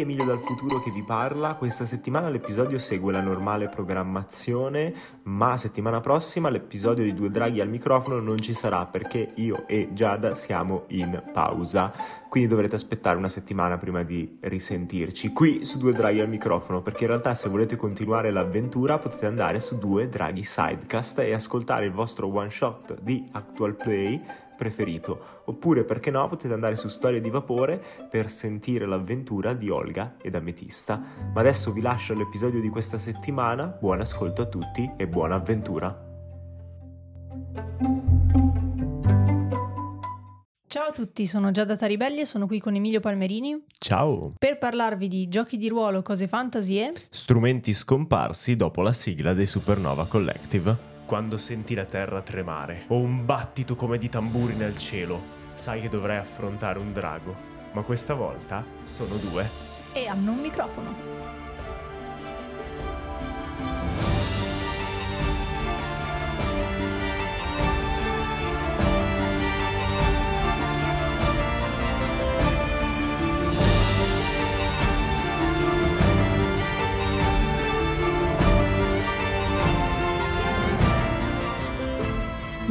amici, Emilio dal futuro che vi parla. Questa settimana l'episodio segue la normale programmazione, ma settimana prossima l'episodio di Due Draghi al microfono non ci sarà perché io e Giada siamo in pausa. Quindi dovrete aspettare una settimana prima di risentirci qui su Due Draghi al microfono, perché in realtà se volete continuare l'avventura potete andare su Due Draghi Sidecast e ascoltare il vostro one shot di Actual Play preferito, oppure perché no potete andare su Storie di Vapore per sentire l'avventura di Olga ed Ametista. Ma adesso vi lascio l'episodio di questa settimana, buon ascolto a tutti e buona avventura! Ciao a tutti, sono Giada Taribelli e sono qui con Emilio Palmerini Ciao! per parlarvi di giochi di ruolo, cose fantasy e... Strumenti scomparsi dopo la sigla dei Supernova Collective. Quando senti la terra tremare o un battito come di tamburi nel cielo, sai che dovrai affrontare un drago, ma questa volta sono due. e hanno un microfono.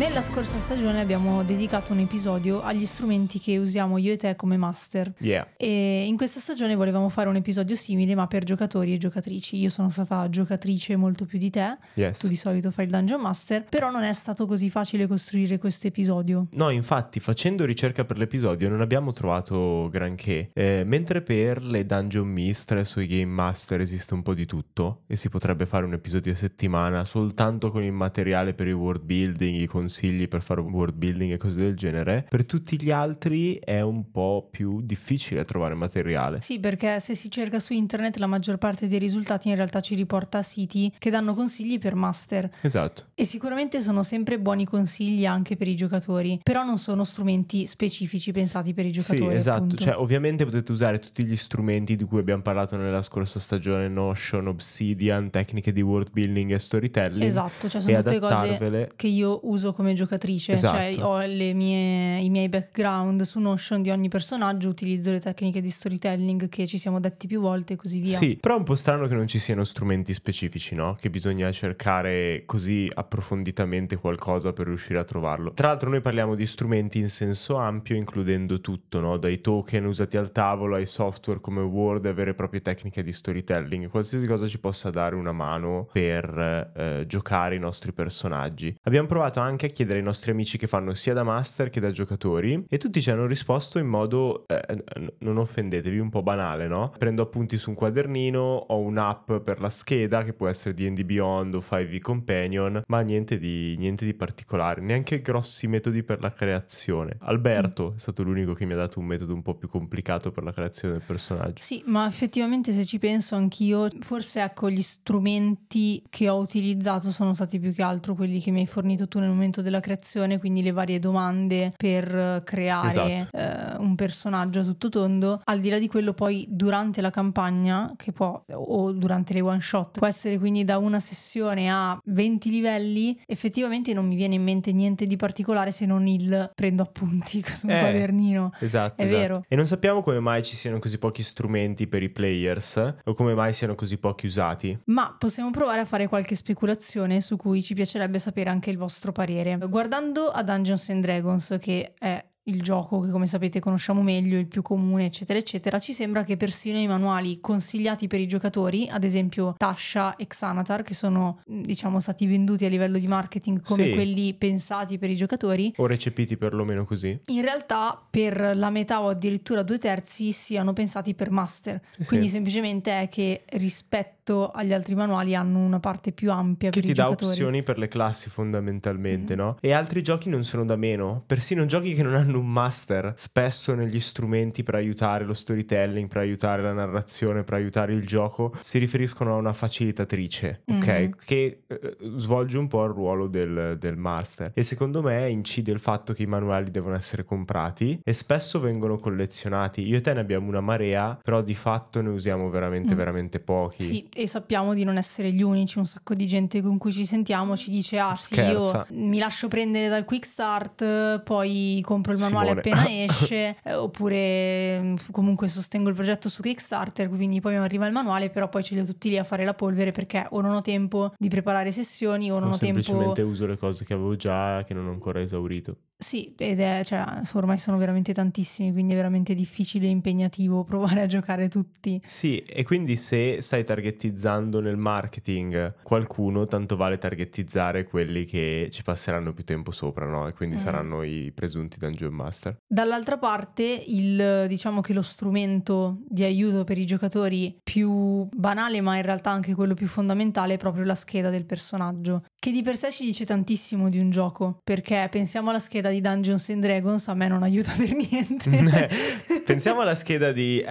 Nella scorsa stagione abbiamo dedicato un episodio agli strumenti che usiamo io e te come master. Yeah. E in questa stagione volevamo fare un episodio simile, ma per giocatori e giocatrici. Io sono stata giocatrice molto più di te, Yes. tu di solito fai il Dungeon Master, però non è stato così facile costruire questo episodio. No, infatti, facendo ricerca per l'episodio non abbiamo trovato granché. Eh, mentre per le Dungeon Mistress o i Game Master esiste un po' di tutto e si potrebbe fare un episodio a settimana soltanto con il materiale per il world building, i consigli per fare world building e cose del genere. Per tutti gli altri è un po' più difficile trovare materiale. Sì, perché se si cerca su internet la maggior parte dei risultati in realtà ci riporta a siti che danno consigli per master. Esatto. E sicuramente sono sempre buoni consigli anche per i giocatori, però non sono strumenti specifici pensati per i giocatori. Sì, esatto. appunto. Cioè, ovviamente potete usare tutti gli strumenti di cui abbiamo parlato nella scorsa stagione, Notion, Obsidian, tecniche di world building e storytelling. Esatto, cioè sono tutte cose che io uso come giocatrice, Esatto. cioè ho le mie- i miei background su Notion di ogni personaggio, utilizzo le tecniche di storytelling che ci siamo detti più volte e così via. Sì, però è un po' strano che non ci siano strumenti specifici, no? Che bisogna cercare così approfonditamente qualcosa per riuscire a trovarlo. Tra l'altro noi parliamo di strumenti in senso ampio, includendo tutto, no? Dai token usati al tavolo ai software come Word e vere e proprie tecniche di storytelling, qualsiasi cosa ci possa dare una mano per eh, giocare i nostri personaggi. Abbiamo provato anche a chiedere ai nostri amici che fanno sia da master che da giocatori e tutti ci hanno risposto in modo, eh, non offendetevi, un po' banale, no? Prendo appunti su un quadernino, ho un'app per la scheda che può essere D&D Beyond o 5e Companion, ma niente di, niente di particolare, neanche grossi metodi per la creazione. Alberto è stato l'unico che mi ha dato un metodo un po' più complicato per la creazione del personaggio. Sì, ma effettivamente se ci penso anch'io, forse ecco gli strumenti che ho utilizzato sono stati più che altro quelli che mi hai fornito tu nel momento della creazione, quindi le varie domande per eh, creare Esatto. eh, un personaggio tutto tondo. Al di là di quello poi durante la campagna, che può, o durante le one shot, può essere quindi da una sessione a 20 livelli, effettivamente non mi viene in mente niente di particolare se non il prendo appunti su un Eh, quadernino. Esatto, È esatto. vero. E non sappiamo come mai ci siano così pochi strumenti per i players o come mai siano così pochi usati. Ma possiamo provare a fare qualche speculazione su cui ci piacerebbe sapere anche il vostro parere. Guardando a Dungeons and Dragons, che è il gioco che come sapete conosciamo meglio, il più comune, eccetera, eccetera, ci sembra che persino i manuali consigliati per i giocatori, ad esempio Tasha e Xanatar, che sono diciamo stati venduti a livello di marketing come Sì. quelli pensati per i giocatori, O recepiti perlomeno così. in realtà per la metà o addirittura due terzi siano pensati per master. Quindi sì. semplicemente è che rispetto agli altri manuali hanno una parte più ampia Che ti dà opzioni per le classi fondamentalmente, Mhm. no? E altri giochi non sono da meno. Persino giochi che non hanno un master, spesso negli strumenti per aiutare lo storytelling, per aiutare la narrazione, per aiutare il gioco, si riferiscono a una facilitatrice, ok? Mhm. Che eh, svolge un po' il ruolo del, del master. E secondo me incide il fatto che i manuali devono essere comprati e spesso vengono collezionati. Io e te ne abbiamo una marea, però di fatto ne usiamo veramente, Mm. veramente pochi. Sì, E sappiamo di non essere gli unici, un sacco di gente con cui ci sentiamo ci dice ah sì Scherza. io mi lascio prendere dal quick start, poi compro il manuale appena esce, eh, oppure mm, comunque sostengo il progetto su Kickstarter, quindi poi mi arriva il manuale, però poi ce li ho tutti lì a fare la polvere perché o non ho tempo di preparare sessioni o non O ho tempo... semplicemente uso le cose che avevo già che non ho ancora esaurito. Sì, ed è, cioè, ormai sono veramente tantissimi, quindi è veramente difficile e impegnativo provare a giocare tutti. Sì, e quindi se stai targetizzando nel marketing qualcuno, tanto vale targetizzare quelli che ci passeranno più tempo sopra, no? E quindi Mm. saranno i presunti dungeon master. Dall'altra parte, il, diciamo che lo strumento di aiuto per i giocatori più banale, ma in realtà anche quello più fondamentale, è proprio la scheda del personaggio, che di per sé ci dice tantissimo di un gioco, perché pensiamo alla scheda di Dungeons and Dragons, a me non aiuta per niente. Pensiamo alla scheda di... eh,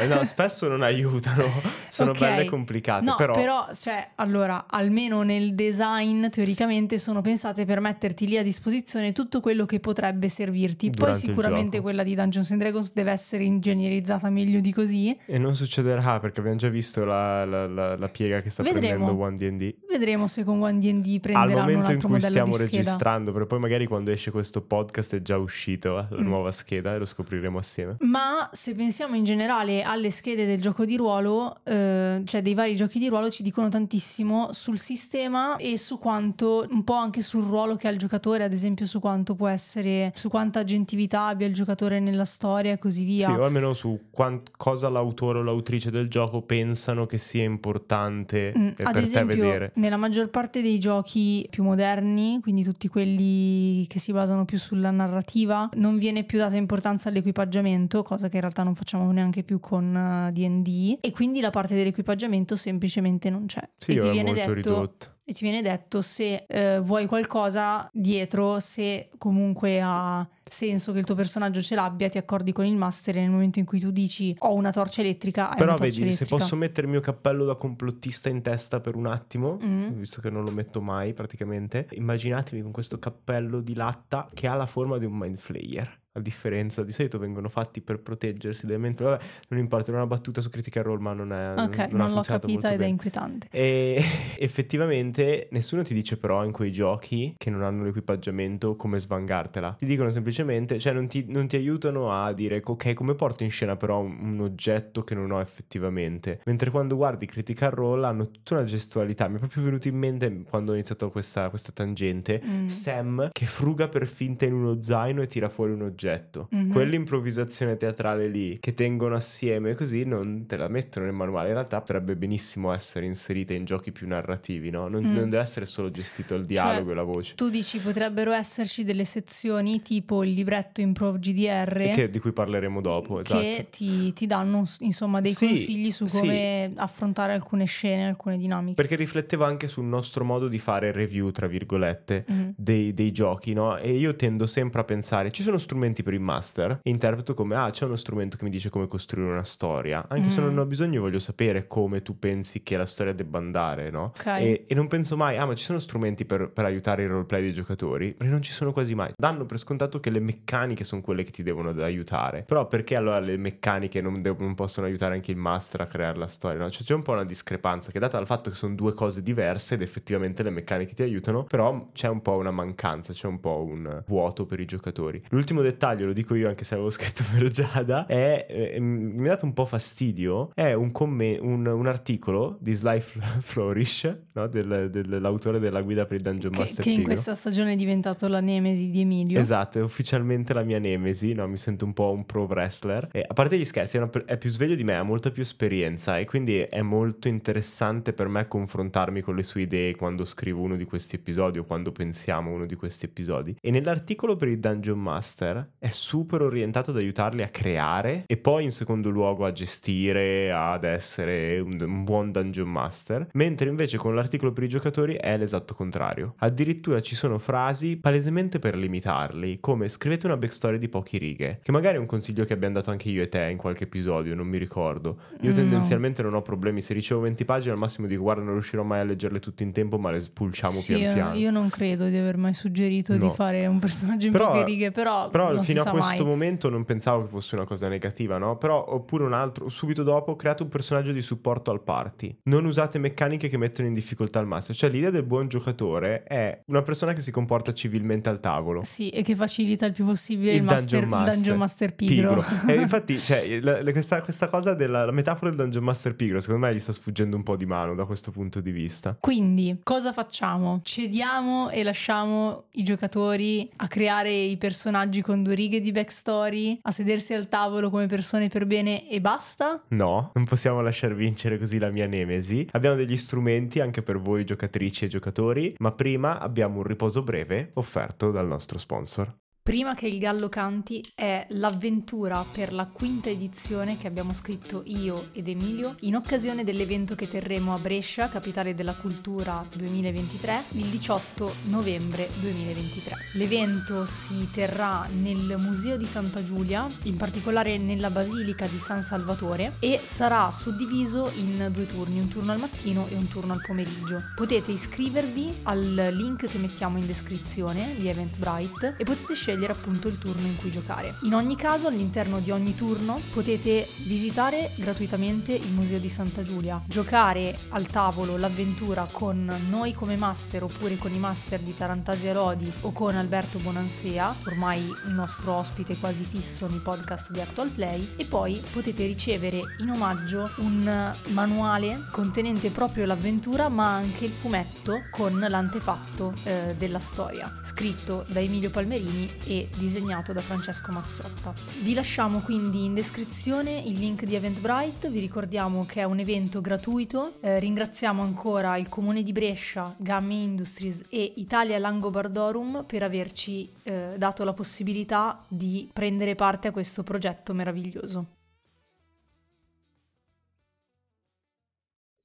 eh, no, spesso non aiutano, sono Ok. belle complicate, No, però... però, cioè, allora, almeno nel design, teoricamente sono pensate per metterti lì a disposizione tutto quello che potrebbe servirti. Poi Durante il sicuramente quella di Dungeons and Dragons deve essere ingegnerizzata meglio di così. E non succederà perché abbiamo già visto la, la- la- la piega che sta Vedremo. prendendo One D&D. Vedremo se con One D&D Al prenderanno un momento in cui stiamo registrando, perché poi magari quando esce questo podcast è già uscito la Mm. nuova scheda e lo scopriremo assieme. Ma se pensiamo in generale alle schede del gioco di ruolo, eh, cioè dei vari giochi di ruolo, ci dicono tantissimo sul sistema e su quanto, un po' anche sul ruolo che ha il giocatore, ad esempio su quanto può essere, su quanta agentività abbia il giocatore nella storia e così via. Sì, o almeno su quan- cosa l'autore o l'autrice del gioco pensano che sia importante Mm, eh, Ad per esempio, te vedere. nella maggior parte dei giochi più moderni, quindi tutti quelli che si basano più sulla narrativa, non viene più data importanza all'equipaggiamento, cosa che in realtà non facciamo neanche più con eh, D&D, e quindi la parte dell'equipaggiamento semplicemente non c'è. Sì, e ti viene detto ridotto. E ti viene detto se eh, vuoi qualcosa dietro, se comunque ha senso che il tuo personaggio ce l'abbia, ti accordi con il master e nel momento in cui tu dici ho una torcia elettrica, Però vedi, se elettrica. posso mettere il mio cappello da complottista in testa per un attimo, Mm. visto che non lo metto mai praticamente, immaginatevi con questo cappello di latta che ha la forma di un mind flayer. A differenza, di solito vengono fatti per proteggersi dai flayer. Vabbè, non importa, era una battuta su Critical Role, ma non è. Ok, non, non, l'ho capita ed è bene. inquietante. E effettivamente nessuno ti dice però in quei giochi che non hanno l'equipaggiamento come svangartela. Ti dicono semplicemente, cioè non ti, non ti aiutano a dire ok come porto in scena però un, un oggetto che non ho effettivamente. Mentre quando guardi Critical Role hanno tutta una gestualità. Mi è proprio venuto in mente quando ho iniziato questa, questa tangente. Mm. Sam che fruga per finta in uno zaino e tira fuori un oggetto. Mhm. Quell'improvvisazione teatrale lì che tengono assieme così non te la mettono nel manuale. In realtà potrebbe benissimo essere inserita in giochi più narrativi, no? Non, Mm. non deve essere solo gestito il dialogo Cioè, e la voce. Tu dici potrebbero esserci delle sezioni tipo il libretto improv GDR Che- di cui parleremo dopo, esatto. che ti, ti danno insomma dei Sì, consigli su sì. come affrontare alcune scene, alcune dinamiche. Perché rifletteva anche sul nostro modo di fare review, tra virgolette, Mm. dei, dei giochi, no? E io tendo sempre a pensare, ci sono strumenti per il master, e interpreto come, ah, c'è uno strumento che mi dice come costruire una storia. Anche se Mm. non ho bisogno, voglio sapere come tu pensi che la storia debba andare, no? Ok. E, e non penso mai, ah, ma ci sono strumenti per, per aiutare il roleplay dei giocatori? Perché non ci sono quasi mai. Danno per scontato che le meccaniche sono quelle che ti devono aiutare. Però perché allora le meccaniche non, dev- non possono aiutare anche il master a creare la storia? No? Cioè, c'è un po' una discrepanza che data dal fatto che sono due cose diverse ed effettivamente le meccaniche ti aiutano, però c'è un po' una mancanza, c'è un po' un vuoto per i giocatori. L'ultimo dettaglio, lo dico io anche se avevo scritto per Giada, è, eh, mi ha dato un po' fastidio, è un, komme- un, un articolo di Sly Fl- Flourish, no? Del- dell'autore della guida per il Dungeon Che, Master che in questa stagione è diventato la nemesi di Emilio. Esatto, è ufficialmente la mia nemesi, no? Mi sento un po' un pro wrestler. E a parte gli scherzi, è, una è più sveglio di me, ha molta più esperienza e quindi è molto interessante per me confrontarmi con le sue idee quando scrivo uno di questi episodi o quando pensiamo a uno di questi episodi. E nell'articolo per il Dungeon Master è super orientato ad aiutarli a creare e poi in secondo luogo a gestire, ad essere un, un buon Dungeon Master, mentre invece con l'articolo per i giocatori è l'esatto contrario. Addirittura ci sono frasi palesemente per limitarli, come scrivete una backstory di poche righe, che magari è un consiglio che abbiamo dato anche io e te in qualche episodio, non mi ricordo. Io No. tendenzialmente non ho problemi, se ricevo 20 pagine al massimo dico guarda non riuscirò mai a leggerle tutte in tempo, ma le spulciamo Sì, pian piano. io non credo di aver mai suggerito No. di fare un personaggio in Però- poche righe, però, Però al non fino a questo mai. momento non pensavo che fosse una cosa negativa, no? Però oppure un altro, subito dopo create un personaggio di supporto al party. Non usate meccaniche che mettono in difficoltà il master. Cioè l'idea del buon giocatore è una persona che si comporta civilmente al tavolo. Sì, e che facilita il più possibile il, Il master, Dungeon Master. il Dungeon Master pigro. E infatti, cioè, la- la- questa, questa cosa della la metafora del Dungeon Master pigro, secondo me gli sta sfuggendo un po' di mano da questo punto di vista. Quindi, cosa facciamo? Cediamo e lasciamo i giocatori a creare i personaggi con due righe di backstory, a sedersi al tavolo come persone per bene e basta? No, non possiamo lasciar vincere così la mia nemesi. Abbiamo degli strumenti anche per voi giocatrici e giocatori, ma prima abbiamo un riposo breve offerto dal nostro sponsor. Prima che il gallo canti è l'avventura per la quinta edizione che abbiamo scritto io ed Emilio in occasione dell'evento che terremo a Brescia, capitale della cultura 2023, il 18 novembre 2023. L'evento si terrà nel Museo di Santa Giulia, in particolare nella Basilica di San Salvatore e sarà suddiviso in due turni, un turno al mattino e un turno al pomeriggio. Potete iscrivervi al link che mettiamo in descrizione di Eventbrite e potete scegliere appunto il turno in cui giocare. In ogni caso, all'interno di ogni turno potete visitare gratuitamente il Museo di Santa Giulia, giocare al tavolo l'avventura con noi come master oppure con i master di Tarantasia Lodi o con Alberto Bonansea, ormai il nostro ospite quasi fisso nei podcast di Actual Play, e poi potete ricevere in omaggio un manuale contenente proprio l'avventura ma anche il fumetto con l'antefatto eh, della storia, scritto da Emilio Palmerini e disegnato da Francesco Mazzotta. Vi lasciamo quindi in descrizione il link di Eventbrite, vi ricordiamo che è un evento gratuito, eh, ringraziamo ancora il comune di Brescia, Gamma Industries e Italia Langobardorum per averci eh, dato la possibilità di prendere parte a questo progetto meraviglioso.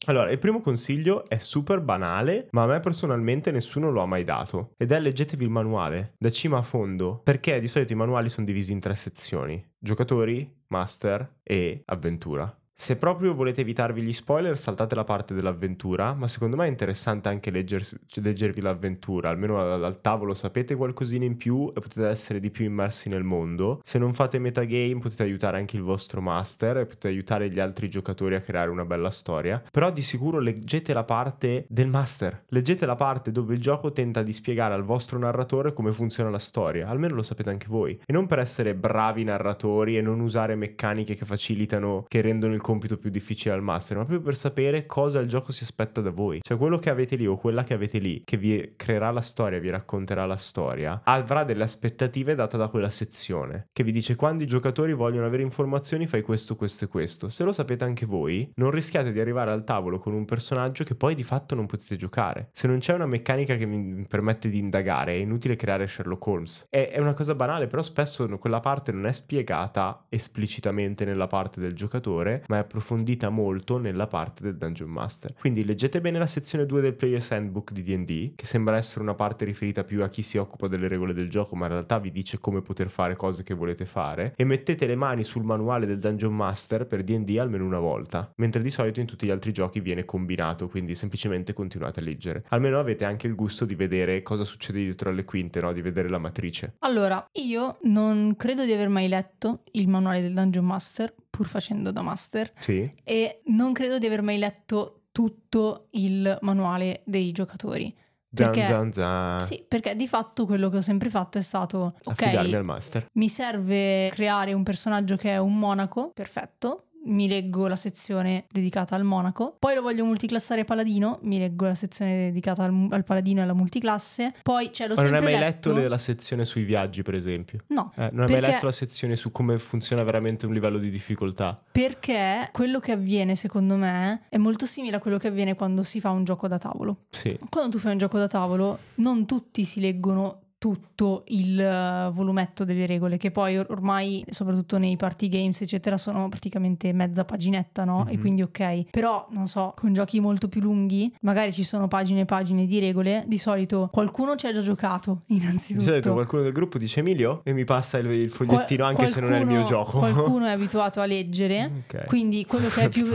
Allora, il primo consiglio è super banale, ma a me personalmente nessuno lo ha mai dato. Ed è leggetevi il manuale, da cima a fondo, perché di solito i manuali sono divisi in tre sezioni. Giocatori, master e avventura. Se proprio volete evitarvi gli spoiler, saltate la parte dell'avventura, ma secondo me è interessante anche leggersi- leggervi l'avventura, almeno al, al tavolo sapete qualcosina in più e potete essere di più immersi nel mondo. Se non fate metagame potete aiutare anche il vostro master e potete aiutare gli altri giocatori a creare una bella storia, però di sicuro leggete la parte del master, leggete la parte dove il gioco tenta di spiegare al vostro narratore come funziona la storia, almeno lo sapete anche voi, e non per essere bravi narratori e non usare meccaniche che facilitano, che rendono il compito più difficile al master, ma proprio per sapere cosa il gioco si aspetta da voi. Cioè quello che avete lì o quella che avete lì, che vi creerà la storia, vi racconterà la storia, avrà delle aspettative date da quella sezione, che vi dice quando i giocatori vogliono avere informazioni fai questo, questo e questo. Se lo sapete anche voi, non rischiate di arrivare al tavolo con un personaggio che poi di fatto non potete giocare. Se non c'è una meccanica che vi permette di indagare, è inutile creare Sherlock Holmes. È, è una cosa banale, però spesso quella parte non è spiegata esplicitamente nella parte del giocatore, ma è approfondita molto nella parte del Dungeon Master. Quindi leggete bene la sezione 2 del Player's Handbook di D&D, che sembra essere una parte riferita più a chi si occupa delle regole del gioco, ma in realtà vi dice come poter fare cose che volete fare, e mettete le mani sul manuale del Dungeon Master per D&D almeno una volta, mentre di solito in tutti gli altri giochi viene combinato, quindi semplicemente continuate a leggere. Almeno avete anche il gusto di vedere cosa succede dietro alle quinte, no? di vedere la matrice. Allora, io non credo di aver mai letto il manuale del Dungeon Master, pur facendo da master, Sì? e non credo di aver mai letto tutto il manuale dei giocatori. Zan Perché- zan zan. Sì, perché di fatto quello che ho sempre fatto è stato, Affidarmi ok, al master. mi serve creare un personaggio che è un monaco, perfetto. Mi leggo la sezione dedicata al monaco. Poi lo voglio multiclassare paladino. Mi leggo la sezione dedicata al, al paladino e alla multiclasse. Poi, cioè, l'ho Ma non hai mai letto letto le- la sezione sui viaggi, per esempio? No, Eh, non hai mai letto la sezione su come funziona veramente un livello di difficoltà? perché quello che avviene, secondo me, è molto simile a quello che avviene quando si fa un gioco da tavolo. Sì. Quando tu fai un gioco da tavolo, non tutti si leggono tutto il eh, volumetto delle regole, che poi or- ormai, soprattutto nei party games, eccetera, sono praticamente mezza paginetta, no? E Mhm. quindi ok. Però, non so, con giochi molto più lunghi, magari ci sono pagine e pagine di regole, di solito qualcuno ci ha già giocato, Di solito innanzitutto. qualcuno del gruppo dice Emilio e mi passa il, il fogliettino Qual- anche se non è il mio qualcuno- gioco. Qualcuno è abituato a leggere, Ok. quindi quello che è più...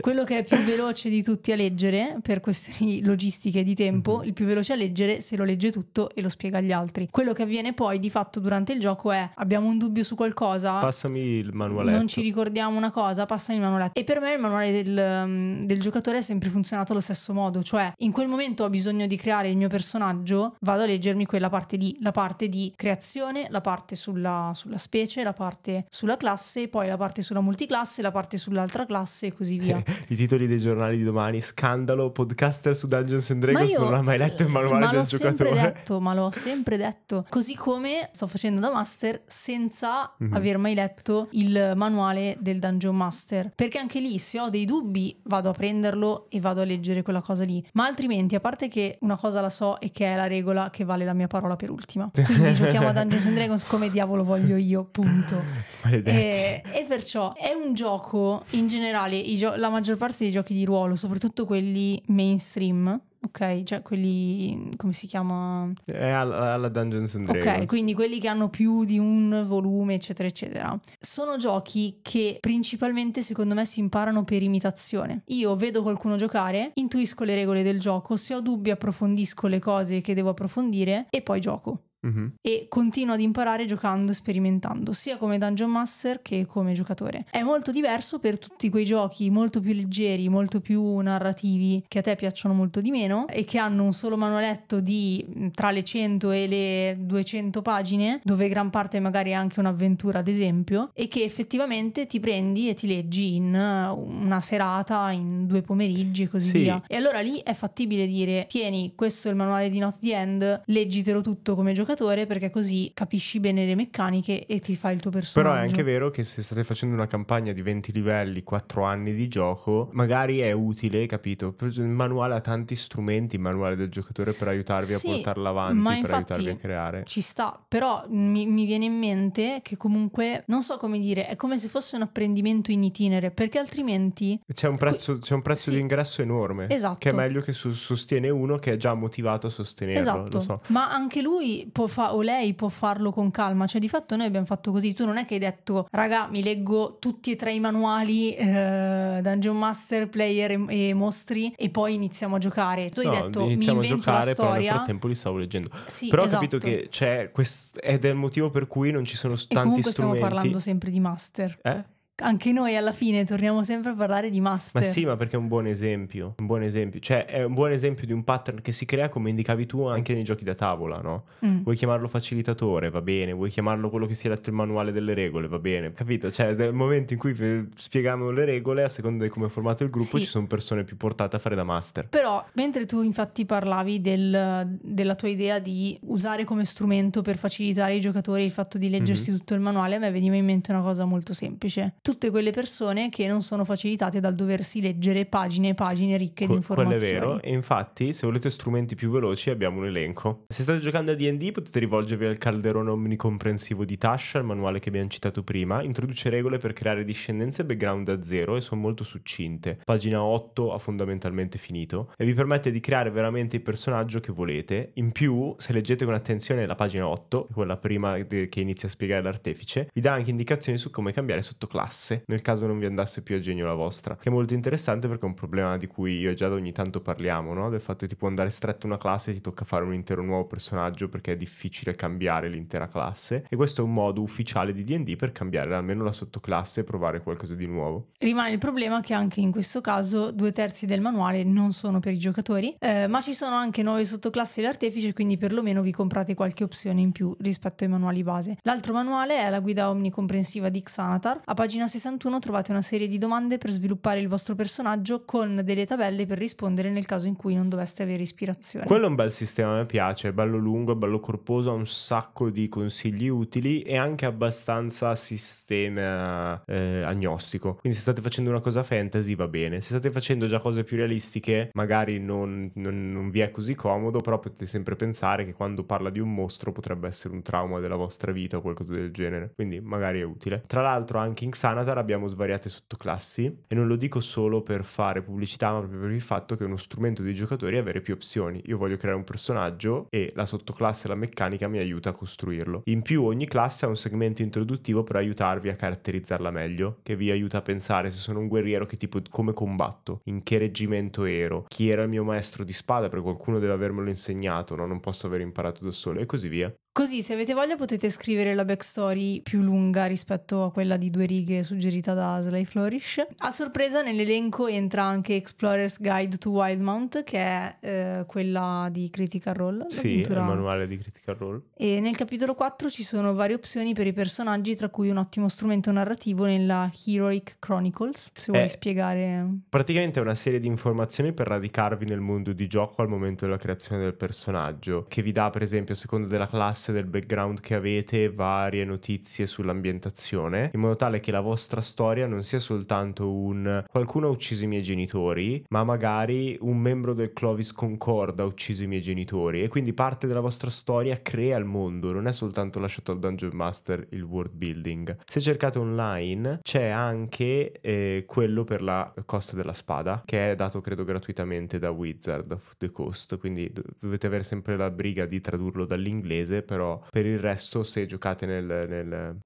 Quello che è più veloce di tutti a leggere, per questioni logistiche di tempo, Mhm. il più veloce a leggere se lo legge tutto e lo spiega agli agli altri. Quello che avviene poi di fatto durante il gioco è abbiamo un dubbio su qualcosa, Passami il manualetto. non ci ricordiamo una cosa, passa il manualetto. E per me il manuale del, um, del giocatore è sempre funzionato allo stesso modo, cioè in quel momento ho bisogno di creare il mio personaggio, vado a leggermi quella parte lì, la parte di creazione, la parte sulla, sulla specie, la parte sulla classe, poi la parte sulla multiclasse, la parte sull'altra classe e così via. I titoli dei giornali di domani, scandalo, podcaster su Dungeons and Dragons, io- non ha mai letto il manuale ma del l'ho sempre giocatore. detto, ma l'ho sempre detto. Così come sto facendo da master senza Mhm. aver mai letto il manuale del Dungeon Master. Perché anche lì, se ho dei dubbi, vado a prenderlo e vado a leggere quella cosa lì. Ma altrimenti, a parte che una cosa la so e che è la regola che vale la mia parola per ultima. Quindi giochiamo a Dungeons and Dragons come diavolo voglio io, punto. E, e perciò è un gioco in generale, gio- la maggior parte dei giochi di ruolo, soprattutto quelli mainstream, ok? Cioè quelli, come si chiama? È alla, alla Dungeons and Dragons. Ok, quindi quelli che hanno più di un volume, eccetera, eccetera. Sono giochi che principalmente, secondo me, si imparano per imitazione. Io vedo qualcuno giocare, intuisco le regole del gioco, se ho dubbi approfondisco le cose che devo approfondire e poi gioco Mhm. e continuo ad imparare giocando e sperimentando, sia come Dungeon Master che come giocatore. È molto diverso per tutti quei giochi molto più leggeri, molto più narrativi, che a te piacciono molto di meno e che hanno un solo manualetto di mh, tra le 100 e le 200 pagine, dove gran parte magari è anche un'avventura, ad esempio, e che effettivamente ti prendi e ti leggi in uh, una serata, in due pomeriggi e così Sì. via. E allora lì è fattibile dire: Tieni, questo è il manuale di Not the End, leggitelo tutto come giocatore perché così capisci bene le meccaniche e ti fai il tuo personaggio. Però è anche vero che se state facendo una campagna di 20 livelli, 4 anni di gioco, magari è utile, capito? Il manuale ha tanti strumenti, il manuale del giocatore per aiutarvi Sì, a portarla avanti, per infatti aiutarvi a creare. Ci sta, però mi, mi viene in mente che comunque, non so come dire, è come se fosse un apprendimento in itinere, perché altrimenti... C'è un prezzo, c'è un prezzo Sì. di ingresso enorme. Esatto. Che è meglio che su- sostiene uno che è già motivato a sostenerlo. Esatto, Lo so. ma anche lui può fa- o lei può farlo con calma, cioè di fatto noi abbiamo fatto così, tu non è che hai detto raga mi leggo tutti e tre i manuali eh, Dungeon Master, Player e, e Mostri e poi iniziamo a giocare, tu hai No, detto mi iniziamo a invento giocare, però nel frattempo li stavo leggendo. sì, però ho esatto. capito che c'è quest- ed è il motivo per cui non ci sono e tanti comunque stiamo strumenti. parlando sempre di Master. Eh? Anche noi alla fine torniamo sempre a parlare di Master. Ma sì, ma perché è un buon esempio. Un buon esempio. Cioè, è un buon esempio di un pattern che si crea, come indicavi tu, anche nei giochi da tavola, no? Mm. Vuoi chiamarlo facilitatore, va bene. Vuoi chiamarlo quello che si è letto il manuale delle regole, va bene. Capito? Cioè, nel momento in cui eh, spieghiamo le regole, a seconda di come è formato il gruppo, Sì. ci sono persone più portate a fare da master. Però, mentre tu infatti parlavi del- della tua idea di usare come strumento per facilitare ai giocatori il fatto di leggersi Mhm. tutto il manuale, a me veniva in mente una cosa molto semplice. Tutte quelle persone che non sono facilitate dal doversi leggere pagine e pagine ricche di Que- quello è informazioni. vero. E infatti, se volete strumenti più veloci, abbiamo un elenco. Se state giocando a DD, potete rivolgervi al calderone omnicomprensivo di Tasha, il manuale che abbiamo citato prima. Introduce regole per creare discendenze e background da zero e sono molto succinte. Pagina 8 ha fondamentalmente finito e vi permette di creare veramente il personaggio che volete. In più, se leggete con attenzione la pagina 8, quella prima che inizia a spiegare l'artefice, vi dà anche indicazioni su come cambiare sottoclasse, nel caso non vi andasse più a genio la vostra. Che è molto interessante perché è un problema di cui io e Giada ogni tanto parliamo, no? Del fatto che ti può andare stretto una classe e ti tocca fare un intero nuovo personaggio perché è difficile cambiare l'intera classe. E questo è un modo ufficiale di DD per cambiare almeno la sottoclasse e provare qualcosa di nuovo. Rimane il problema che anche in questo caso due terzi del manuale non sono per i giocatori, eh, ma ci sono anche nuove sottoclassi dell'artefice, quindi perlomeno vi comprate qualche opzione in più rispetto ai manuali base. L'altro manuale è la guida omnicomprensiva di Xanatar. A pagina 61 trovate una serie di domande per sviluppare il vostro personaggio con delle tabelle per rispondere nel caso in cui non doveste avere ispirazione. Quello è un bel sistema, mi piace, è bello lungo, è bello corposo, ha un sacco di consigli utili e anche abbastanza sistema eh, agnostico. Quindi se state facendo una cosa fantasy va bene, se state facendo già cose più realistiche magari non, non- non vi è così comodo, però potete sempre pensare che quando parla di un mostro potrebbe essere un trauma della vostra vita o qualcosa del genere, quindi magari è utile. Tra l'altro anche in Xanatar Canada abbiamo svariate sottoclassi e non lo dico solo per fare pubblicità, ma proprio per il fatto che è uno strumento dei giocatori avere più opzioni. Io voglio creare un personaggio e la sottoclasse e la meccanica mi aiuta a costruirlo. In più ogni classe ha un segmento introduttivo per aiutarvi a caratterizzarla meglio, che vi aiuta a pensare se sono un guerriero che tipo come combatto, in che reggimento ero, chi era il mio maestro di spada perché qualcuno deve avermelo insegnato, no? non posso aver imparato da solo e così via. Così, se avete voglia, potete scrivere la backstory più lunga rispetto a quella di due righe suggerita da Sly Flourish. A sorpresa, nell'elenco entra anche Explorer's Guide to Wildmount, che è eh, quella di Critical Role. Sì, il manuale di Critical Role. E nel capitolo 4 ci sono varie opzioni per i personaggi, tra cui un ottimo strumento narrativo nella Heroic Chronicles. Se vuoi spiegare. Praticamente è una serie di informazioni per radicarvi nel mondo di gioco al momento della creazione del personaggio, che vi dà, per esempio, a seconda della classe classe, del background che avete, varie notizie sull'ambientazione, in modo tale che la vostra storia non sia soltanto un qualcuno ha ucciso i miei genitori, ma magari un membro del Clovis Concord ha ucciso i miei genitori e quindi parte della vostra storia crea il mondo, non è soltanto lasciato al Dungeon Master il world building. Se cercate online c'è anche eh, quello per la Costa della Spada, che è dato credo gratuitamente da Wizard of the Coast, quindi dovete avere sempre la briga di tradurlo dall'inglese però per il resto se giocate nel, nel,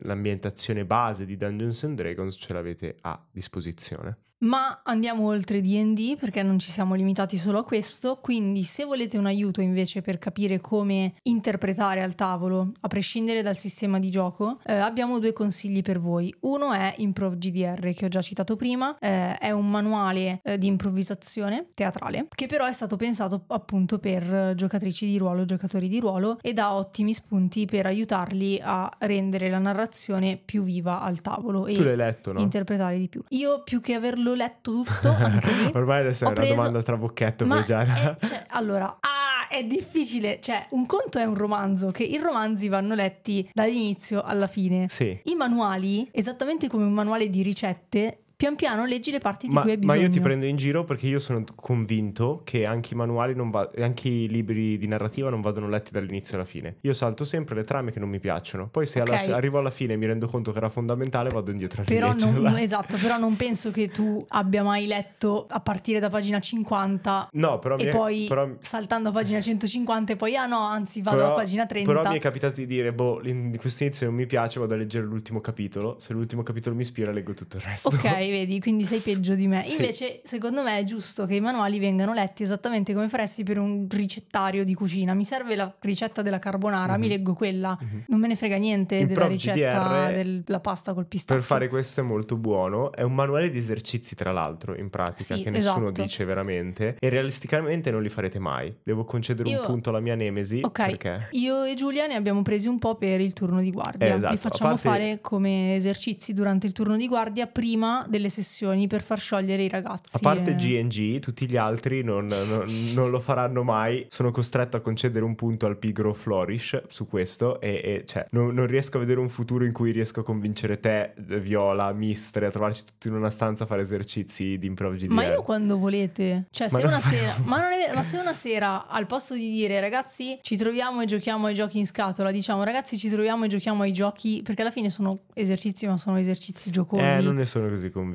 nell'ambientazione base di Dungeons and Dragons ce l'avete a disposizione. Ma andiamo oltre DD perché non ci siamo limitati solo a questo, quindi se volete un aiuto invece per capire come interpretare al tavolo, a prescindere dal sistema di gioco, eh, abbiamo due consigli per voi. Uno è Improv GDR che ho già citato prima, eh, è un manuale eh, di improvvisazione teatrale che però è stato pensato appunto per giocatrici di ruolo, giocatori di ruolo e dà ottimi spunti per aiutarli a rendere la narrazione più viva al tavolo tu e letto, no? interpretare di più. Io più che averlo l'ho letto tutto anche lì. Ormai adesso è una preso... domanda tra bocchetto Ma. È, cioè, allora, ah, è difficile. Cioè, un conto è un romanzo, che i romanzi vanno letti dall'inizio alla fine. Sì. I manuali, esattamente come un manuale di ricette, pian piano leggi le parti di ma, cui hai bisogno. Ma io ti prendo in giro perché io sono convinto che anche i manuali, va- anche i libri di narrativa non vadano letti dall'inizio alla fine. Io salto sempre le trame che non mi piacciono. Poi se okay. alla, arrivo alla fine e mi rendo conto che era fondamentale, vado indietro a però non, Esatto, però non penso che tu abbia mai letto a partire da pagina 50 no, però e è, poi però... saltando a pagina 150 e poi ah no, anzi vado però, a pagina 30. Però mi è capitato di dire, boh, in questo inizio non mi piace, vado a leggere l'ultimo capitolo. Se l'ultimo capitolo mi ispira, leggo tutto il resto. Ok, vedi, quindi sei peggio di me. Invece, sì. secondo me è giusto che i manuali vengano letti esattamente come faresti per un ricettario di cucina. Mi serve la ricetta della carbonara, mm-hmm. mi leggo quella. Mm-hmm. Non me ne frega niente Il della ricetta GDR, della pasta col pistacchio. Per fare questo è molto buono. È un manuale di esercizi, tra l'altro, in pratica, sì, che nessuno esatto. dice veramente. E realisticamente non li farete mai. Devo concedere Io... un punto alla mia nemesi. Ok. Perché... Io e Giulia ne abbiamo presi un po' per il turno di guardia. Eh, esatto. Li facciamo parte... fare come esercizi durante il turno di guardia prima delle sessioni per far sciogliere i ragazzi. A parte e... GNG, tutti gli altri non, non, non, lo faranno mai. Sono costretto a concedere un punto al pigro Flourish su questo e, e cioè, non, non, riesco a vedere un futuro in cui riesco a convincere te, Viola, Mistre, a trovarci tutti in una stanza a fare esercizi di improv GDR. Ma io quando volete, cioè se una sera, ma, non è vero, ma se una sera al posto di dire ragazzi ci troviamo e giochiamo ai giochi in scatola, diciamo ragazzi ci troviamo e giochiamo ai giochi, perché alla fine sono esercizi ma sono esercizi giocosi. Eh, non ne sono così convinto.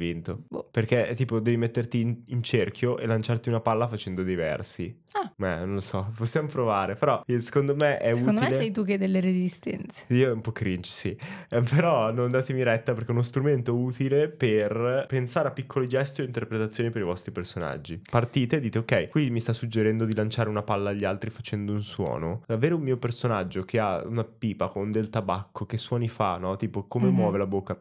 Boh. Perché tipo devi metterti in, in, cerchio e lanciarti una palla facendo dei versi. Ah. Beh, non lo so, possiamo provare. Però secondo me è secondo utile. me sei tu che hai delle resistenze. Io è un po' cringe, sì. Eh, però non datemi retta perché è uno strumento utile per pensare a piccoli gesti o interpretazioni per i vostri personaggi. Partite e dite, ok, qui mi sta suggerendo di lanciare una palla agli altri facendo un suono. Avere un mio personaggio che ha una pipa con del tabacco, che suoni fa, no? Tipo come mm-hmm. muove la bocca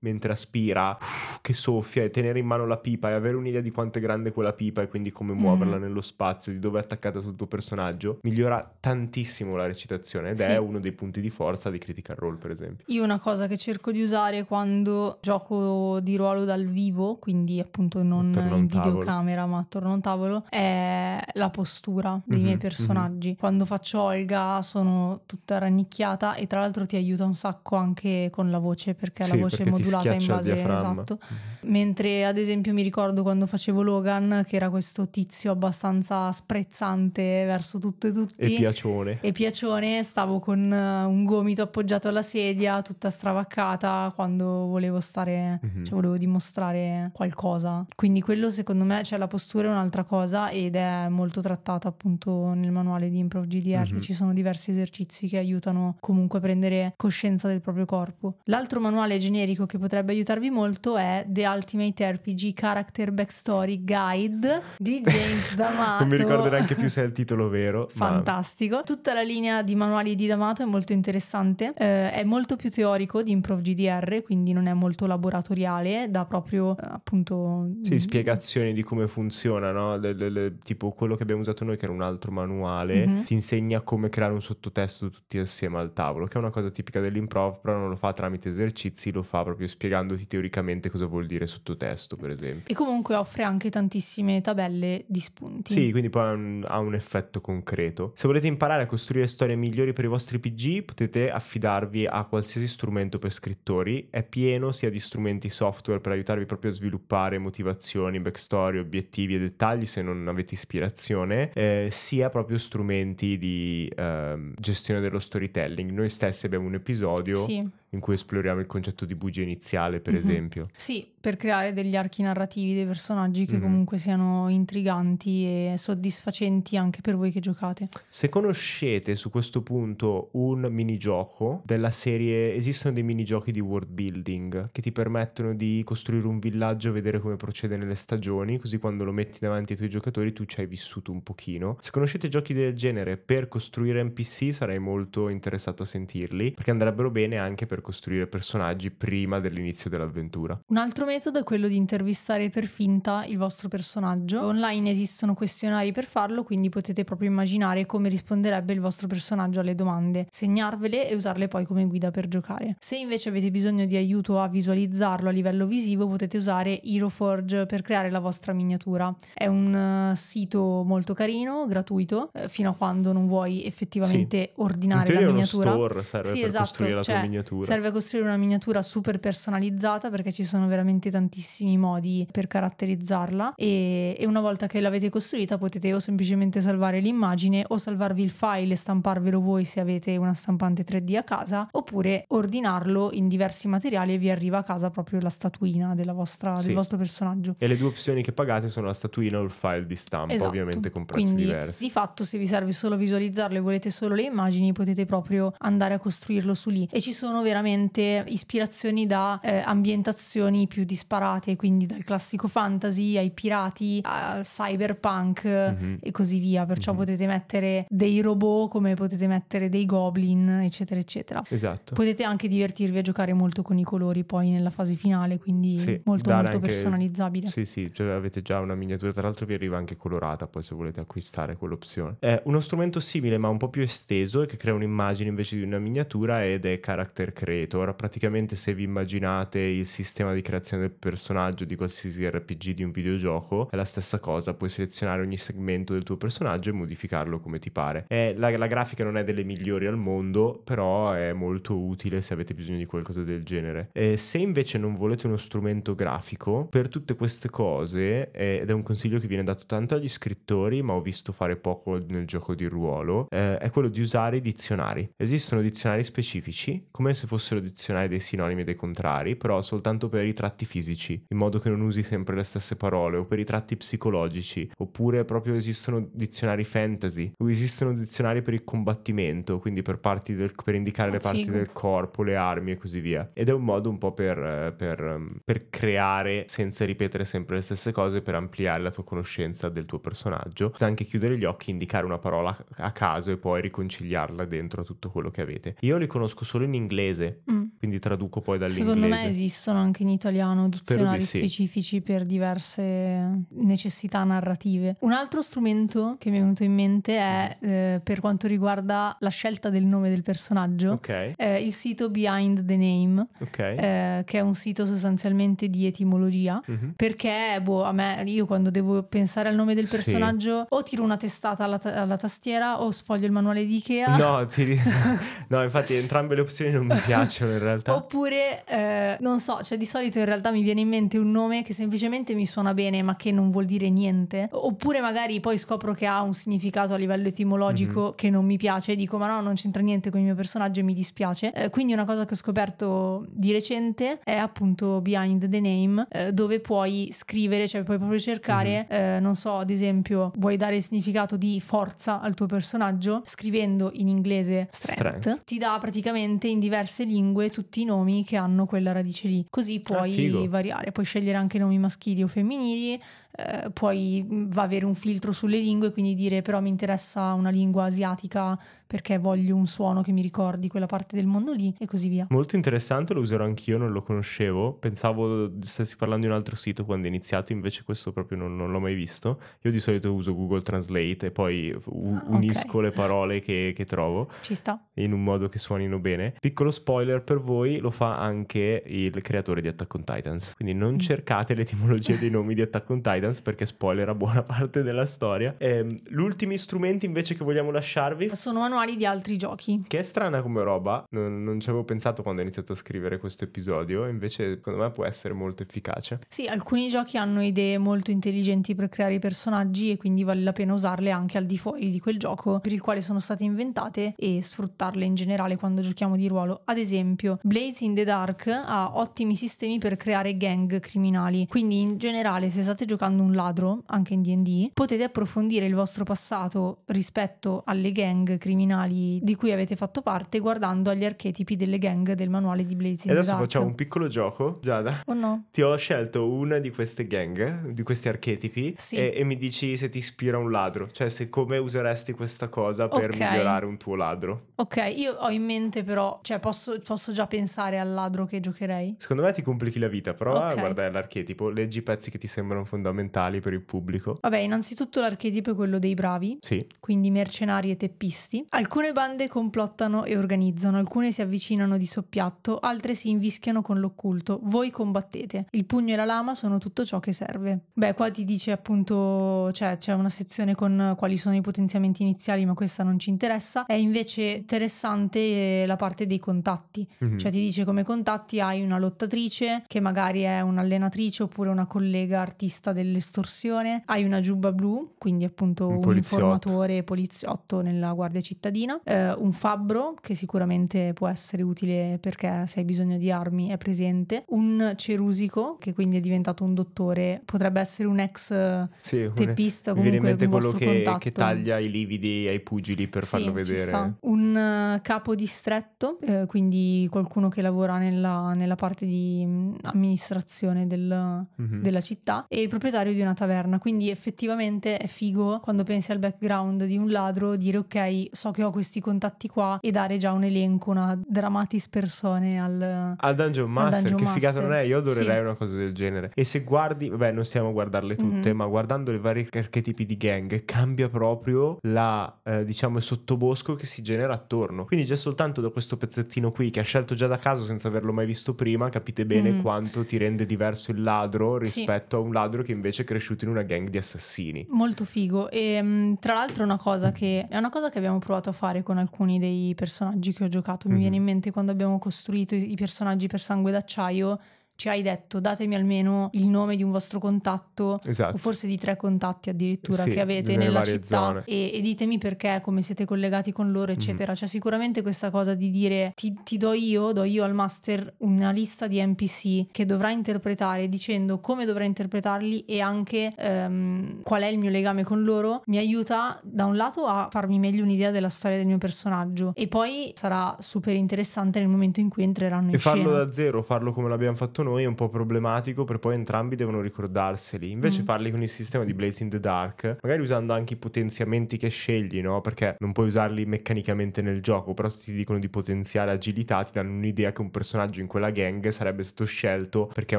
mentre aspira, che soffia e tenere in mano la pipa e avere un'idea di quanto è grande quella pipa e quindi come muoverla mm. nello spazio, di dove è attaccata sul tuo personaggio, migliora tantissimo la recitazione ed sì. è uno dei punti di forza di Critical Role, per esempio. Io una cosa che cerco di usare quando gioco di ruolo dal vivo, quindi appunto non in videocamera ma attorno a un tavolo, è la postura dei mm-hmm, miei personaggi. Mm-hmm. Quando faccio Olga sono tutta rannicchiata e tra l'altro ti aiuta un sacco anche con la voce perché sì, la voce perché modulata modulata in base esatto. Mentre ad esempio mi ricordo quando facevo Logan, che era questo tizio abbastanza sprezzante verso tutto e tutti. E piacione. E piacione, stavo con eh, un gomito appoggiato alla sedia, tutta stravaccata, quando volevo stare, Mhm. cioè volevo dimostrare qualcosa. Quindi quello secondo me, cioè la postura è un'altra cosa ed è molto trattata appunto nel manuale di Improv GDR. Mhm. Ci sono diversi esercizi che aiutano comunque a prendere coscienza del proprio corpo. L'altro manuale generico che potrebbe aiutarvi molto è The Ultimate RPG Character Backstory Guide di James D'Amato. Non mi ricordo neanche più se è il titolo vero. ma- Fantastico. Tutta la linea di manuali di D'Amato è molto interessante. Eh, è molto più teorico di Improv GDR, quindi non è molto laboratoriale, dà proprio eh, appunto. Sì, spiegazioni di come funziona, no? Le- le- le- tipo quello che abbiamo usato noi, che era un altro manuale, Mhm. ti insegna come creare un sottotesto tutti assieme al tavolo, che è una cosa tipica dell'improv, però non lo fa tramite esercizi, lo fa proprio spiegandoti teoricamente cosa vuol dire sottotesto, per esempio. E comunque offre anche tantissime tabelle di spunti. Sì, quindi poi ha un, ha un effetto concreto. Se volete imparare a costruire storie migliori per i vostri PG, potete affidarvi a qualsiasi strumento per scrittori. È pieno sia di strumenti software per aiutarvi proprio a sviluppare motivazioni, backstory, obiettivi e dettagli se non avete ispirazione, eh, sia proprio strumenti di ehm, gestione dello storytelling. Noi stessi abbiamo un episodio Sì. In cui esploriamo il concetto di bugia iniziale, per Mhm. esempio. Sì, per creare degli archi narrativi dei personaggi che Mhm. comunque siano intriganti e soddisfacenti anche per voi che giocate. Se conoscete su questo punto un minigioco della serie, esistono dei minigiochi di world building che ti permettono di costruire un villaggio, vedere come procede nelle stagioni, così quando lo metti davanti ai tuoi giocatori tu ci hai vissuto un pochino. Se conoscete giochi del genere per costruire NPC sarei molto interessato a sentirli, perché andrebbero bene anche per costruire personaggi prima dell'inizio dell'avventura. Un altro metodo è quello di intervistare per finta il vostro personaggio. Online esistono questionari per farlo, quindi potete proprio immaginare come risponderebbe il vostro personaggio alle domande, segnarvele e usarle poi come guida per giocare. Se invece avete bisogno di aiuto a visualizzarlo a livello visivo, potete usare HeroForge per creare la vostra miniatura. È un eh, sito molto carino, gratuito, eh, fino a quando non vuoi effettivamente In ordinare la miniatura. store, serve Sì, per esatto, costruire la tua cioè, miniatura. Serve a costruire una miniatura super personalizzata perché ci sono veramente tantissimi modi per caratterizzarla e, e una volta che l'avete costruita potete o semplicemente salvare l'immagine o salvarvi il file e stamparvelo voi se avete una stampante 3D a casa oppure ordinarlo in diversi materiali e vi arriva a casa proprio la statuina della vostra- Sì. del vostro personaggio. E le due opzioni che pagate sono la statuina o il file di stampa, Esatto. ovviamente con prezzi Quindi, diversi. Di fatto, se vi serve solo visualizzarlo e volete solo le immagini, potete proprio andare a costruirlo su lì. E ci sono veramente ispirazioni da eh, ambientazioni più disparate, quindi dal classico fantasy ai pirati al cyberpunk Mhm. e così via. Perciò Mhm. potete mettere dei robot come potete mettere dei goblin, eccetera, eccetera. Esatto. Potete anche divertirvi a giocare molto con i colori poi nella fase finale, quindi Sì, molto molto anche- personalizzabile. Sì, sì, cioè avete già una miniatura, tra l'altro vi arriva anche colorata poi se volete acquistare quell'opzione. È uno strumento simile ma un po' più esteso e che crea un'immagine invece di una miniatura ed è Character Creator. Praticamente se vi immaginate il sistema di creazione del personaggio di qualsiasi RPG di un videogioco, è la stessa cosa, puoi selezionare ogni segmento del tuo personaggio e modificarlo come ti pare. È- la, la grafica non è delle migliori al mondo, però è molto utile se avete bisogno di qualcosa del genere. E se invece non volete uno strumento grafico, per tutte queste cose, eh, ed è un consiglio che viene dato tanto agli scrittori, ma ho visto fare poco nel gioco di ruolo, eh, è quello di usare i dizionari. Esistono dizionari specifici, come se fossero dizionari dei sinonimi e dei contrari, però soltanto per i tratti fisici, in modo che non usi sempre le stesse parole, o per i tratti psicologici, oppure proprio esistono dizionari fantasy, o esistono dizionari per il combattimento, quindi per, parti del- per indicare Oh, le parti figo. del corpo, le armi e così via. Ed è un modo un po' per, eh, per, ehm, per creare senza ripetere sempre le stesse cose, per ampliare la tua conoscenza del tuo personaggio. Anche chiudere gli occhi, indicare una parola a caso e poi riconciliarla dentro a tutto quello che avete. Io li conosco solo in inglese, Mm. quindi traduco poi dall'inglese. Secondo me esistono anche in italiano dizionari sì. specifici per diverse necessità narrative. Un altro strumento che mi è venuto in mente è eh, per quanto riguarda la scelta del nome del personaggio. Ok, eh, il sito Behind the Name, ok. eh, che è un sito sostanzialmente di etimologia. Mhm. Perché, boh, a me, io quando devo pensare al nome del Sì. personaggio, o tiro una testata alla, ta- alla tastiera o sfoglio il manuale di Ikea. No, ti no, infatti entrambe le opzioni non mi piacciono in realtà. Oppure, eh, non so, cioè di solito in realtà mi viene in mente un nome che semplicemente mi suona bene ma che non vuol dire niente. Oppure magari poi scopro che ha un significato a livello etimologico mm-hmm. che non mi piace e dico ma no, non c'entra niente con il mio personaggio e mi dispiace. Eh, quindi una cosa che ho scoperto di recente è appunto Behind the Name, eh, dove puoi scrivere, cioè puoi proprio cercare, mm-hmm. non so, ad esempio, vuoi dare il significato di forza al tuo personaggio, scrivendo in inglese strength, strength. ti dà praticamente in diverse lingue tutti i nomi che hanno quella radice lì. Così ah, puoi variare, puoi scegliere anche nomi maschili o femminili, eh, va a avere un filtro sulle lingue, quindi dire però mi interessa una lingua asiatica perché voglio un suono che mi ricordi quella parte del mondo lì e così via. Molto interessante, lo userò anch'io, non lo conoscevo. Pensavo stessi parlando di un altro sito quando è iniziato, invece questo proprio non, non l'ho mai visto. Io di solito uso Google Translate e poi u- ah, unisco okay. le parole che, che, trovo. Ci sta. In un modo che suonino bene. Piccolo spoiler per voi, lo fa anche il creatore di Attack on Titans. Quindi non mm. cercate l'etimologia dei nomi di Attack on Titans perché spoiler a buona parte della storia. E, ehm, gli ultimi strumenti invece che vogliamo lasciarvi sono manuali manuali di altri giochi. Che è strana come roba, non, non ci avevo pensato quando ho iniziato a scrivere questo episodio, invece secondo me può essere molto efficace. Sì, alcuni giochi hanno idee molto intelligenti per creare i personaggi e quindi vale la pena usarle anche al di fuori di quel gioco per il quale sono state inventate e sfruttarle in generale quando giochiamo di ruolo. Ad esempio, Blaze in the Dark ha ottimi sistemi per creare gang criminali, quindi in generale se state giocando un ladro, anche in D&D, potete approfondire il vostro passato rispetto alle gang criminali di cui avete fatto parte guardando agli archetipi delle gang del manuale di Blazing E adesso facciamo un piccolo gioco, Giada. Oh no. Ti ho scelto una di queste gang, di questi archetipi sì. e, e, mi dici se ti ispira un ladro, cioè se come useresti questa cosa per okay. migliorare un tuo ladro. Ok, io ho in mente però, cioè posso, posso già pensare al ladro che giocherei? Secondo me ti complichi la vita, prova okay. a guardare l'archetipo, leggi i pezzi che ti sembrano fondamentali per il pubblico. Vabbè, innanzitutto l'archetipo è quello dei bravi, sì. quindi mercenari e teppisti. Alcune bande complottano e organizzano, alcune si avvicinano di soppiatto, altre si invischiano con l'occulto. Voi combattete. Il pugno e la lama sono tutto ciò che serve. Beh, qua ti dice appunto, cioè c'è una sezione con quali sono i potenziamenti iniziali, ma questa non ci interessa. È invece interessante la parte dei contatti. Mm-hmm. Cioè ti dice come contatti hai una lottatrice che magari è un'allenatrice oppure una collega artista dell'estorsione, hai una giubba blu, quindi appunto un, un informatore poliziotto nella guardia cittadina. Eh, un fabbro che sicuramente può essere utile perché se hai bisogno di armi è presente, un cerusico che quindi è diventato un dottore, potrebbe essere un ex sì, teppista comunque mi viene in mente quello che, che, taglia i lividi ai pugili per sì, farlo vedere. Un uh, capo distretto, eh, quindi qualcuno che lavora nella, nella parte di mm, amministrazione del, mm-hmm. della città. E il proprietario di una taverna, quindi effettivamente è figo quando pensi al background di un ladro dire ok so che che ho questi contatti qua e dare già un elenco, una dramatis persone al, al Dungeon Master. Al Dungeon che Master. figata non è? Io adorerei sì. una cosa del genere. E se guardi, vabbè, non stiamo a guardarle tutte, mm-hmm. ma guardando i vari archetipi di gang, cambia proprio la, eh, diciamo, il sottobosco che si genera attorno. Quindi già soltanto da questo pezzettino qui che ha scelto già da caso senza averlo mai visto prima, capite bene mm-hmm. quanto ti rende diverso il ladro rispetto sì. a un ladro che invece è cresciuto in una gang di assassini. Molto figo. E mm, tra l'altro una cosa che è una cosa che abbiamo provato a fare con alcuni dei personaggi che ho giocato. Mi mm-hmm. viene in mente quando abbiamo costruito i personaggi per sangue d'acciaio ci hai detto datemi almeno il nome di un vostro contatto esatto. o forse di tre contatti addirittura sì, che avete nella città e, e, ditemi perché, come siete collegati con loro eccetera. Mm. C'è sicuramente questa cosa di dire ti, ti, do io, do io al master una lista di NPC che dovrà interpretare dicendo come dovrà interpretarli e anche um, qual è il mio legame con loro mi aiuta da un lato a farmi meglio un'idea della storia del mio personaggio e poi sarà super interessante nel momento in cui entreranno in scena. E farlo da zero, farlo come l'abbiamo fatto noi noi è un po' problematico per poi entrambi devono ricordarseli. Invece mm. farli con il sistema di Blaze in the Dark, magari usando anche i potenziamenti che scegli, no? Perché non puoi usarli meccanicamente nel gioco, però se ti dicono di potenziare agilità ti danno un'idea che un personaggio in quella gang sarebbe stato scelto perché ha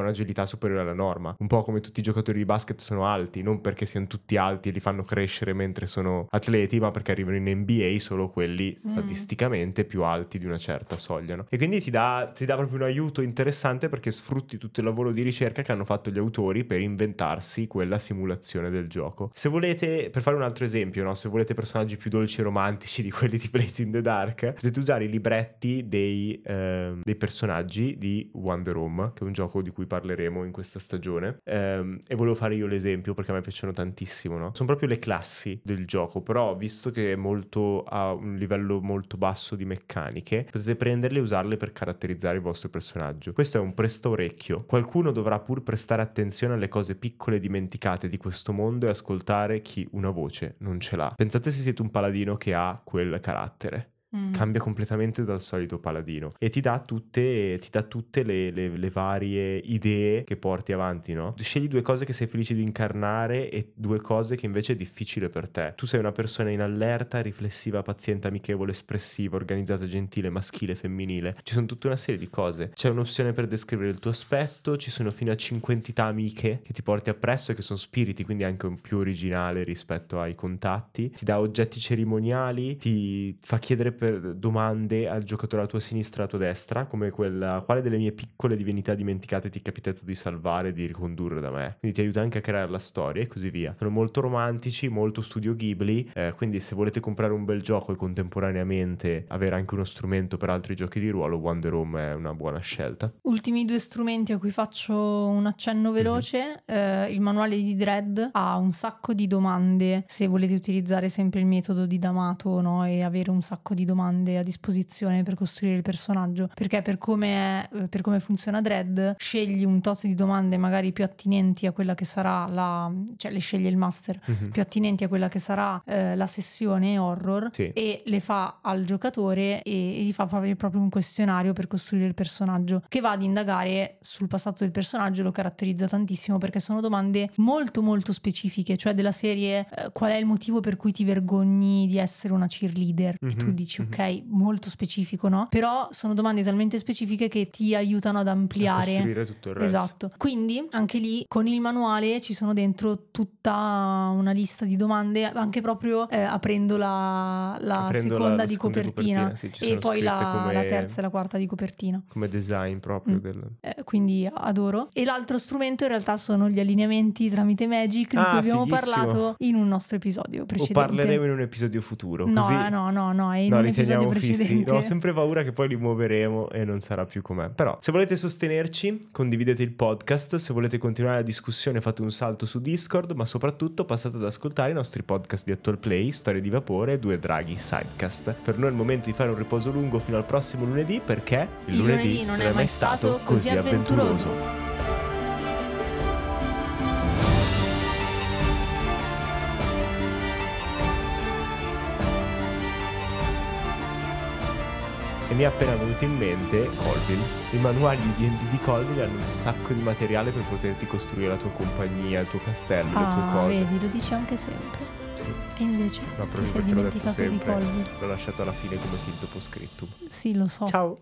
un'agilità superiore alla norma. Un po' come tutti i giocatori di basket sono alti, non perché siano tutti alti e li fanno crescere mentre sono atleti, ma perché arrivano in NBA solo quelli mm. statisticamente più alti di una certa soglia. No? E quindi ti dà, ti dà proprio un aiuto interessante perché sfrutta sfrutti tutto il lavoro di ricerca che hanno fatto gli autori per inventarsi quella simulazione del gioco. Se volete, per fare un altro esempio, no? se volete personaggi più dolci e romantici di quelli di Blaze in the Dark, potete usare i libretti dei, eh, dei personaggi di Wonder Home, che è un gioco di cui parleremo in questa stagione. Eh, e volevo fare io l'esempio perché a me piacciono tantissimo. No? Sono proprio le classi del gioco, però visto che è molto a un livello molto basso di meccaniche, potete prenderle e usarle per caratterizzare il vostro personaggio. Questo è un presto orecchio. Qualcuno dovrà pur prestare attenzione alle cose piccole e dimenticate di questo mondo e ascoltare chi una voce non ce l'ha. Pensate se siete un paladino che ha quel carattere. Mm. Cambia completamente dal solito paladino e ti dà tutte, ti dà tutte le, le, le, varie idee che porti avanti, no? Scegli due cose che sei felice di incarnare e due cose che invece è difficile per te. Tu sei una persona in allerta, riflessiva, paziente, amichevole, espressiva, organizzata, gentile, maschile, femminile. Ci sono tutta una serie di cose. C'è un'opzione per descrivere il tuo aspetto, ci sono fino a 5 entità amiche che ti porti appresso e che sono spiriti, quindi anche un più originale rispetto ai contatti. Ti dà oggetti cerimoniali, ti fa chiedere per domande al giocatore alla tua sinistra e alla tua destra, come quella quale delle mie piccole divinità dimenticate ti è capitato di salvare e di ricondurre da me. Quindi ti aiuta anche a creare la storia e così via. Sono molto romantici, molto studio Ghibli, eh, quindi se volete comprare un bel gioco e contemporaneamente avere anche uno strumento per altri giochi di ruolo, Wonder Home è una buona scelta. Ultimi due strumenti a cui faccio un accenno mhm. veloce, mm-hmm. eh, il manuale di Dread ha un sacco di domande se volete utilizzare sempre il metodo di D'Amato no? e avere un sacco di domande domande a disposizione per costruire il personaggio, perché per come, è, per come funziona Dread scegli un tot di domande magari più attinenti a quella che sarà la, cioè le sceglie il master, mm-hmm. più attinenti a quella che sarà eh, la sessione horror sì. e le fa al giocatore e, e gli fa proprio, proprio un questionario per costruire il personaggio che va ad indagare sul passato del personaggio lo caratterizza tantissimo perché sono domande molto molto specifiche, cioè della serie eh, qual è il motivo per cui ti vergogni di essere una cheerleader mm-hmm. tu dici mm-hmm. Ok, molto specifico, no? Però sono domande talmente specifiche che ti aiutano ad ampliare. A costruire tutto il resto. Esatto. Quindi anche lì con il manuale ci sono dentro tutta una lista di domande, anche proprio eh, aprendo la, la aprendo seconda la, la di copertina, copertina sì, e poi la, come, la, terza e la quarta di copertina. Come design proprio. Mm. Del... Eh, quindi adoro. E l'altro strumento in realtà sono gli allineamenti tramite Magic di ah, cui abbiamo fighissimo. parlato in un nostro episodio precedente. O parleremo in un episodio futuro. No, così... no, no, no, è in no, un episodio precedente. Fissi. ho sempre paura che poi li muoveremo e non sarà più com'è. Però se volete sostenerci, condividete il podcast, se volete continuare la discussione fate un salto su Discord, ma soprattutto passate ad ascoltare i nostri podcast di Actual Play, Storie di Vapore e Due Draghi Sidecast. Per noi è il momento di fare un riposo lungo fino al prossimo lunedì perché il, il lunedì, lunedì, non è mai stato così avventuroso. avventuroso. E mi è appena venuto in mente Colville. I manuali di D&D di Colville hanno un sacco di materiale per poterti costruire la tua compagnia, il tuo castello, ah, le tue ah, cose. vedi, lo dici anche sempre. Sì. E invece no, ti sei dimenticato di Colville. L'ho lasciato alla fine come finto post scriptum. Sì, lo so. Ciao.